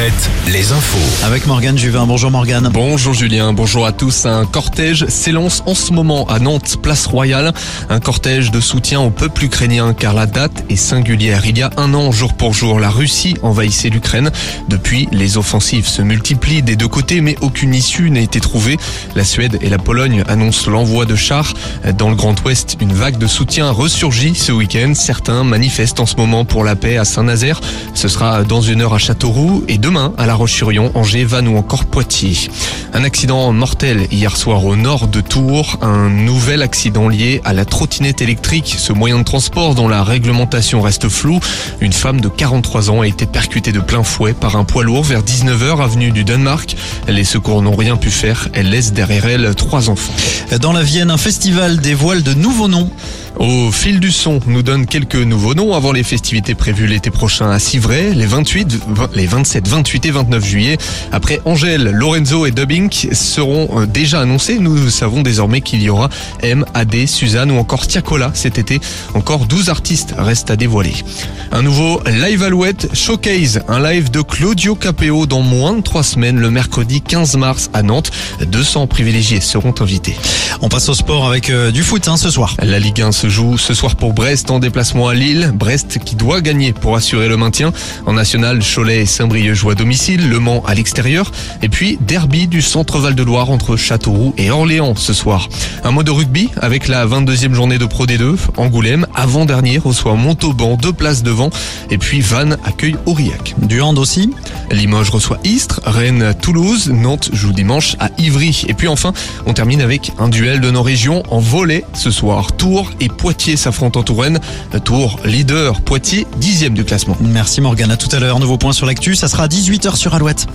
Alouette, les infos. Avec Morgane Juvin. Bonjour Morgane. Bonjour Julien, bonjour à tous. Un cortège s'élance en ce moment à Nantes, place Royale. Un cortège de soutien au peuple ukrainien car la date est singulière. Il y a un an, jour pour jour, la Russie envahissait l'Ukraine. Depuis, les offensives se multiplient des deux côtés mais aucune issue n'a été trouvée. La Suède et la Pologne annoncent l'envoi de chars. Dans le Grand Ouest, une vague de soutien ressurgit ce week-end. Certains manifestent en ce moment pour la paix à Saint-Nazaire. Ce sera dans une heure à Châteauroux et demain à La Roche-sur-Yon, Angers, Vannes ou encore Poitiers. Un accident mortel hier soir au nord de Tours, un nouvel accident lié à la trottinette électrique, ce moyen de transport dont la réglementation reste floue. Une femme de 43 ans a été percutée de plein fouet par un poids lourd vers 19h avenue du Danemark. Les secours n'ont rien pu faire, elle laisse derrière elle trois enfants. Dans la Vienne, un festival dévoile de nouveaux noms. Au fil du son, nous donne quelques nouveaux noms avant les festivités prévues l'été prochain à Civray, les 28, les 27, 28 et 29 juillet. Après Angèle, Lorenzo et Dubbing seront euh, déjà annoncés. Nous savons désormais qu'il y aura M, AD, Suzanne ou encore Tiakola cet été. Encore 12 artistes restent à dévoiler. Un nouveau Live Alouette Showcase, un live de Claudio Capeo dans moins de 3 semaines le mercredi 15 mars à Nantes. 200 privilégiés seront invités. On passe au sport avec euh, du foot hein, ce soir. La Ligue 1 se joue ce soir pour Brest en déplacement à Lille. Brest qui doit gagner pour assurer le maintien. En national, Cholet et Saint-Brieuc jouent à domicile, Le Mans à l'extérieur. Et puis, derby du centre Val-de-Loire entre Châteauroux et Orléans ce soir. Un mot de rugby avec la 22e journée de Pro D2. Angoulême, avant-dernier, reçoit Montauban, deux places devant. Et puis, Vannes accueille Aurillac. Du hand aussi. Limoges reçoit Istres, Rennes Toulouse, Nantes joue dimanche à Ivry. Et puis enfin, on termine avec un duel de nos régions en volet ce soir. Tours et Poitiers s'affrontent en Touraine. Tours leader, Poitiers dixième du classement. Merci Morgane. À tout à l'heure. Nouveau point sur l'actu. Ça sera à 18h sur Alouette.